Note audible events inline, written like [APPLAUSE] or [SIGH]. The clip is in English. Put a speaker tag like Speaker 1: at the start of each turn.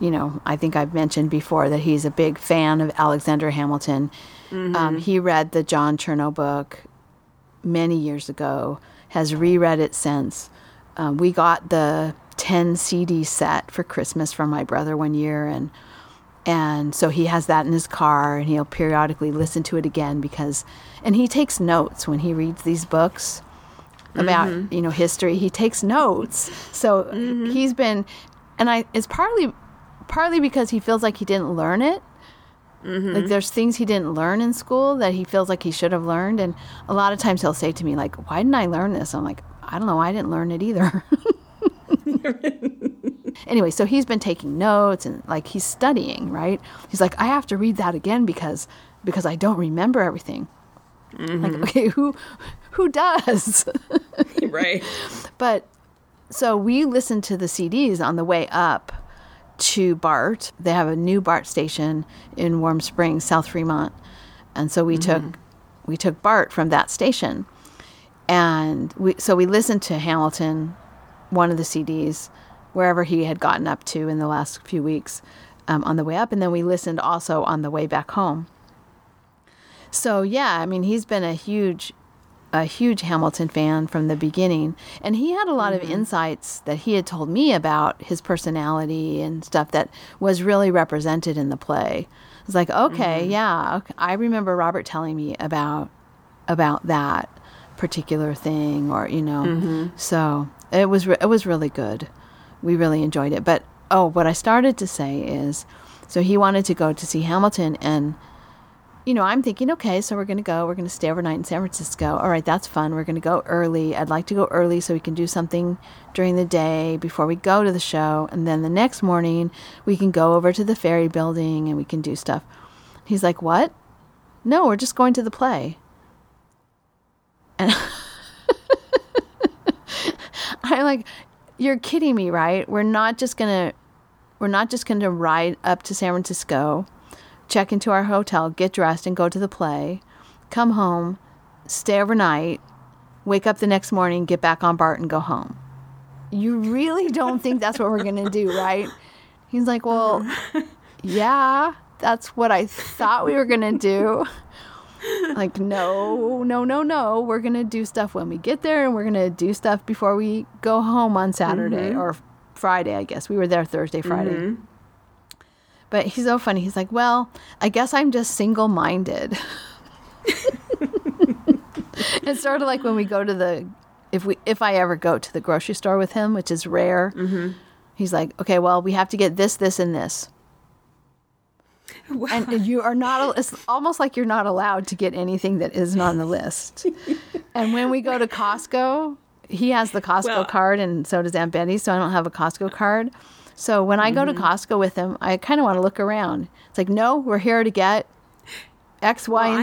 Speaker 1: you know, I think I've mentioned before that he's a big fan of Alexander Hamilton. Um, he read the John Chernow book many years ago, has reread it since. Um, we got the 10 CD set for Christmas from my brother one year, and and so he has that in his car, and he'll periodically listen to it again because, and he takes notes when he reads these books about you know history. He takes notes, so he's been, and I it's partly partly because he feels like he didn't learn it. Mm-hmm. Like there's things he didn't learn in school that he feels like he should have learned, and a lot of times he'll say to me like, "Why didn't I learn this?" I'm like, "I don't know. I didn't learn it either." [LAUGHS] anyway, so he's been taking notes and like he's studying, right? He's like, I have to read that again because because I don't remember everything. Mm-hmm. Like, okay, who who does? [LAUGHS]
Speaker 2: right.
Speaker 1: but so we listened to the CDs on the way up to BART. They have a new BART station in Warm Springs, South Fremont, and so we took we took BART from that station, and we so we listened to Hamilton, one of the CDs, wherever he had gotten up to in the last few weeks, um, on the way up, and then we listened also on the way back home. So yeah, I mean he's been a huge a huge Hamilton fan from the beginning, and he had a lot of mm-hmm. insights that he had told me about his personality and stuff that was really represented in the play. It's like, okay, mm-hmm. yeah, okay. I remember Robert telling me about about that particular thing, or you know, mm-hmm. so it was re- it was really good. We really enjoyed it. But oh, what I started to say is, so he wanted to go to see Hamilton and you know, I'm thinking, okay, so we're going to go. We're going to stay overnight in San Francisco. All right, that's fun. We're going to go early. I'd like to go early so we can do something during the day before we go to the show. And then the next morning, we can go over to the ferry building and we can do stuff. He's like, what? No, we're just going to the play. And [LAUGHS] I'm like, you're kidding me, right? We're not just going to we're not just going to ride up to San Francisco check into our hotel, get dressed, and go to the play, come home, stay overnight, wake up the next morning, get back on BART, and go home. You really don't think that's what we're going to do, [LAUGHS] right? He's like, Well, yeah, that's what I thought we were going to do. Like, no, no, no, no. We're going to do stuff when we get there, and we're going to do stuff before we go home on Saturday mm-hmm. or Friday, I guess. We were there Thursday, Friday. Mm-hmm. But he's so funny. He's like, well, I guess I'm just single minded. [LAUGHS] it's sort of like when we go to the, if we, if I ever go to the grocery store with him, which is rare. Mm-hmm. He's like, okay, well, we have to get this, this, and this. And you are not, it's almost like you're not allowed to get anything that isn't on the list. [LAUGHS] and when we go to Costco, he has the Costco
Speaker 2: Well-
Speaker 1: card, and so does Aunt Betty. So I don't have a Costco card. So when I go to mm-hmm. Costco with him, I kind of want to look around. It's like, no, we're here to get X, Y,
Speaker 2: Well,
Speaker 1: and